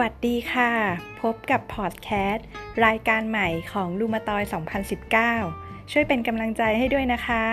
วัสดีค่ะ พบกับพอดแคสต์รายการใหม่ของลูมาตอย 2019 ช่วยเป็นกำลังใจให้ด้วยนะคะ